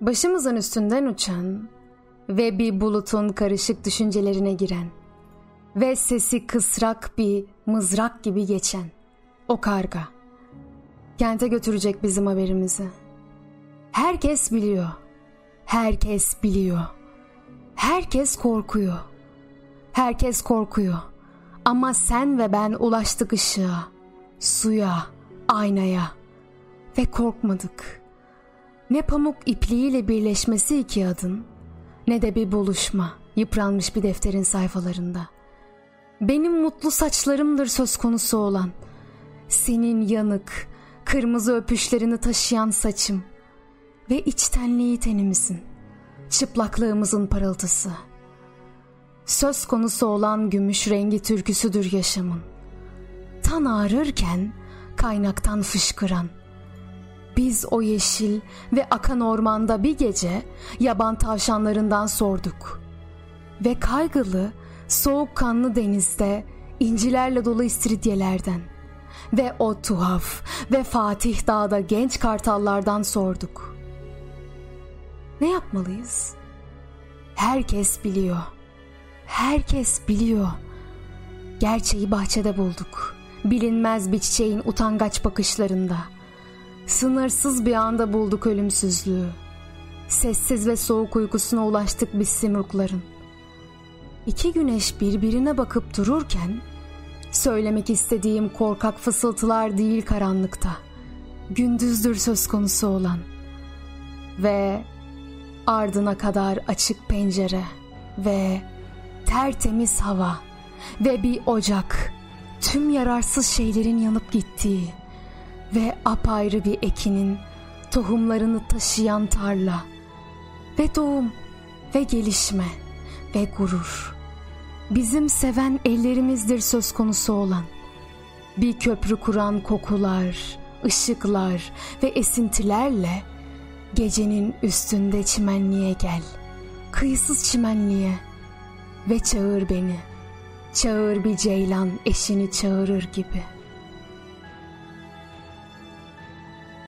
Başımızın üstünden uçan ve bir bulutun karışık düşüncelerine giren ve sesi kısrak bir mızrak gibi geçen o karga. Kente götürecek bizim haberimizi. Herkes biliyor. Herkes biliyor. Herkes korkuyor. Herkes korkuyor. Ama sen ve ben ulaştık ışığa, suya, aynaya ve korkmadık. Ne pamuk ipliğiyle birleşmesi iki adın, ne de bir buluşma yıpranmış bir defterin sayfalarında. Benim mutlu saçlarımdır söz konusu olan. Senin yanık, kırmızı öpüşlerini taşıyan saçım ve içtenliği tenimizin, çıplaklığımızın parıltısı. Söz konusu olan gümüş rengi türküsüdür yaşamın. Tan ağrırken kaynaktan fışkıran, biz o yeşil ve akan ormanda bir gece yaban tavşanlarından sorduk. Ve kaygılı, soğukkanlı denizde incilerle dolu istiridyelerden ve o tuhaf ve Fatih Dağ'da genç kartallardan sorduk. Ne yapmalıyız? Herkes biliyor. Herkes biliyor. Gerçeği bahçede bulduk. Bilinmez bir çiçeğin utangaç bakışlarında.'' Sınırsız bir anda bulduk ölümsüzlüğü. Sessiz ve soğuk uykusuna ulaştık biz simurgların. İki güneş birbirine bakıp dururken söylemek istediğim korkak fısıltılar değil karanlıkta. Gündüzdür söz konusu olan. Ve ardına kadar açık pencere ve tertemiz hava ve bir ocak tüm yararsız şeylerin yanıp gittiği ve apayrı bir ekinin tohumlarını taşıyan tarla ve doğum ve gelişme ve gurur. Bizim seven ellerimizdir söz konusu olan. Bir köprü kuran kokular, ışıklar ve esintilerle gecenin üstünde çimenliğe gel. Kıyısız çimenliğe ve çağır beni. Çağır bir ceylan eşini çağırır gibi.''